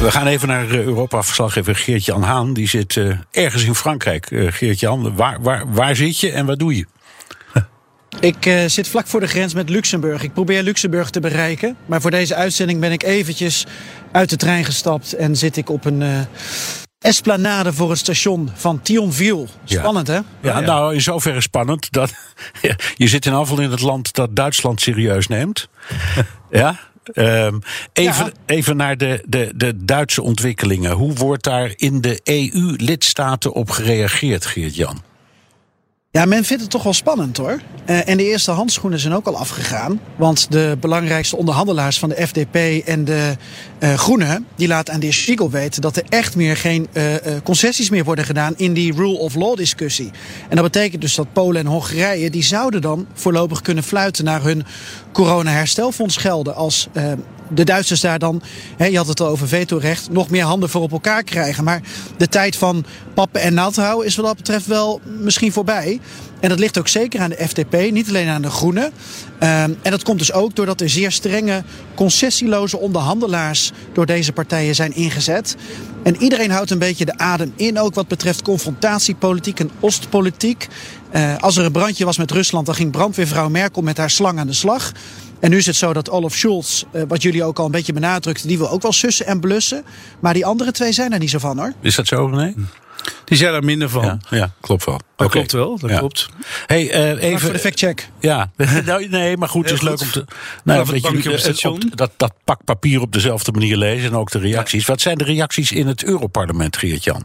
We gaan even naar eh, Europa-verslaggever Geert-Jan Haan. Die zit uh, ergens in Frankrijk. Uh, Geert-Jan, waar, waar, waar zit je en wat doe je? Ik uh, zit vlak voor de grens met Luxemburg. Ik probeer Luxemburg te bereiken. Maar voor deze uitzending ben ik eventjes uit de trein gestapt... en zit ik op een uh, esplanade voor het station van Thionville. Spannend, ja. hè? Ja, ja, nou, in zoverre spannend. Dat, je zit in afval in het land dat Duitsland serieus neemt. ja, Um, even, ja. even naar de, de, de Duitse ontwikkelingen. Hoe wordt daar in de EU-lidstaten op gereageerd, Geert-Jan? Ja, men vindt het toch wel spannend hoor. Uh, en de eerste handschoenen zijn ook al afgegaan. Want de belangrijkste onderhandelaars van de FDP en de uh, Groenen... die laten aan de Spiegel weten dat er echt meer geen uh, concessies meer worden gedaan... in die rule of law discussie. En dat betekent dus dat Polen en Hongarije... die zouden dan voorlopig kunnen fluiten naar hun corona-herstelfonds gelden... als de Duitsers daar dan, hè, je had het al over vetorecht, nog meer handen voor op elkaar krijgen. Maar de tijd van pappen en nat houden is wat dat betreft wel misschien voorbij. En dat ligt ook zeker aan de FDP, niet alleen aan de Groenen. Um, en dat komt dus ook doordat er zeer strenge, concessieloze onderhandelaars door deze partijen zijn ingezet. En iedereen houdt een beetje de adem in, ook wat betreft confrontatiepolitiek en Oostpolitiek. Uh, als er een brandje was met Rusland, dan ging brandweervrouw Merkel met haar slang aan de slag. En nu is het zo dat Olaf Scholz, uh, wat jullie ook al een beetje benadrukten, die wil ook wel sussen en blussen. Maar die andere twee zijn er niet zo van hoor. Is dat zo, René? Die zijn er minder van. Ja, ja klopt wel. Dat okay. klopt wel, dat ja. klopt. Hey, uh, even voor de factcheck. Ja, nou, nee, maar goed, het is leuk om te. Nou, weet je, op het station. Op, dat, dat pak papier op dezelfde manier lezen en ook de reacties. Ja. Wat zijn de reacties in het Europarlement, Geert-Jan?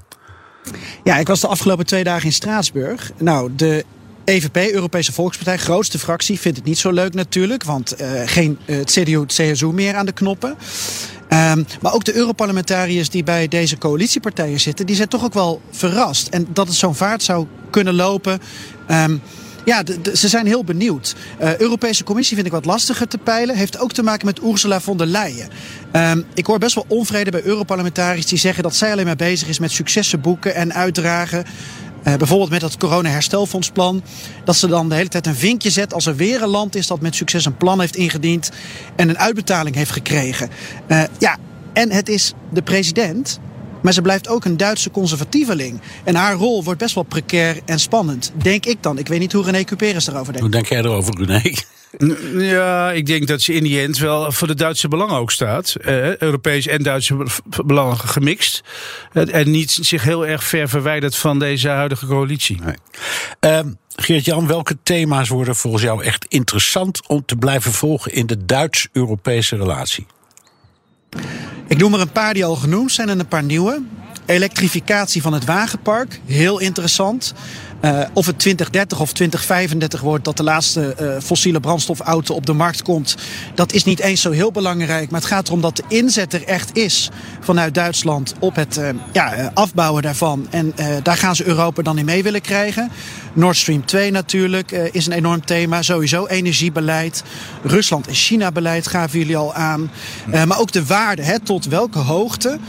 Ja, ik was de afgelopen twee dagen in Straatsburg. Nou, de EVP, Europese Volkspartij, grootste fractie, vindt het niet zo leuk natuurlijk. Want uh, geen uh, het CDU, het CSU meer aan de knoppen. Um, maar ook de Europarlementariërs die bij deze coalitiepartijen zitten, die zijn toch ook wel verrast. En dat het zo'n vaart zou kunnen lopen. Um, ja, ze zijn heel benieuwd. Uh, Europese Commissie vind ik wat lastiger te peilen. Heeft ook te maken met Ursula von der Leyen. Um, ik hoor best wel onvrede bij Europarlementariërs die zeggen dat zij alleen maar bezig is met successen boeken en uitdragen. Uh, bijvoorbeeld met dat corona-herstelfondsplan. Dat ze dan de hele tijd een vinkje zet als er weer een land is dat met succes een plan heeft ingediend en een uitbetaling heeft gekregen. Uh, ja, en het is de president. Maar ze blijft ook een Duitse conservatieveling. En haar rol wordt best wel precair en spannend. Denk ik dan. Ik weet niet hoe René Cuperus erover denkt. Hoe denk jij erover, René? Ja, ik denk dat ze in die end wel voor de Duitse belangen ook staat. Uh, Europees en Duitse belangen gemixt. En niet zich heel erg ver verwijderd van deze huidige coalitie. Nee. Uh, Geert-Jan, welke thema's worden volgens jou echt interessant om te blijven volgen in de Duits-Europese relatie? Ik noem er een paar die al genoemd zijn en een paar nieuwe. Elektrificatie van het wagenpark, heel interessant. Uh, of het 2030 of 2035 wordt dat de laatste uh, fossiele brandstofauto op de markt komt, dat is niet eens zo heel belangrijk. Maar het gaat erom dat de inzet er echt is vanuit Duitsland op het uh, ja, afbouwen daarvan. En daar gaan ze Europa dan in mee willen krijgen. Nord Stream 2 natuurlijk is een enorm thema. Sowieso energiebeleid. Rusland- en China-beleid gaven jullie al aan. maar ook de waarde, hè, tot welke hoogte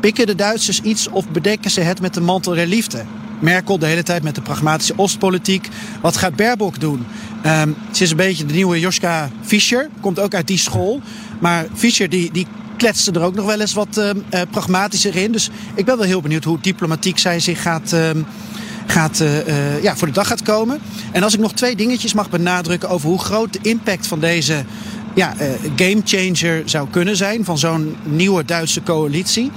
pikken de Duitsers iets of bedekken ze het met de mantel der liefde? Merkel de hele tijd met de pragmatische Oostpolitiek. Wat gaat Baerbock doen? Um, ze is een beetje de nieuwe Joschka Fischer. Komt ook uit die school. Maar Fischer die, die kletste er ook nog wel eens wat uh, pragmatischer in. Dus ik ben wel heel benieuwd hoe diplomatiek zij zich gaat... Uh, gaat, uh, ja, voor de dag gaat komen. En als ik nog twee dingetjes mag benadrukken over hoe groot de impact van deze ja, uh, gamechanger zou kunnen zijn van zo'n nieuwe Duitse coalitie.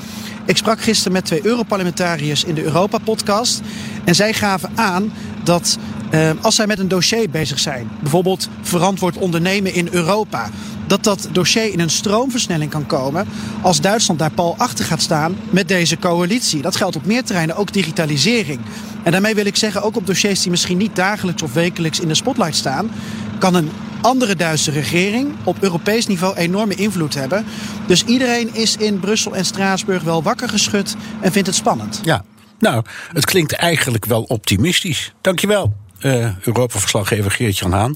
Ik sprak gisteren met twee Europarlementariërs in de Europa-podcast. En zij gaven aan dat uh, als zij met een dossier bezig zijn, bijvoorbeeld verantwoord ondernemen in Europa, dat dat dossier in een stroomversnelling kan komen als Duitsland daar pal achter gaat staan met deze coalitie. Dat geldt op meer terreinen, ook digitalisering. En daarmee wil ik zeggen, ook op dossiers die misschien niet dagelijks of wekelijks in de spotlight staan, kan een andere Duitse regering op Europees niveau enorme invloed hebben. Dus iedereen is in Brussel en Straatsburg wel wakker geschud en vindt het spannend. Ja, nou, het klinkt eigenlijk wel optimistisch. Dankjewel. uh, Europa-verslaggever Geert-Jan Haan.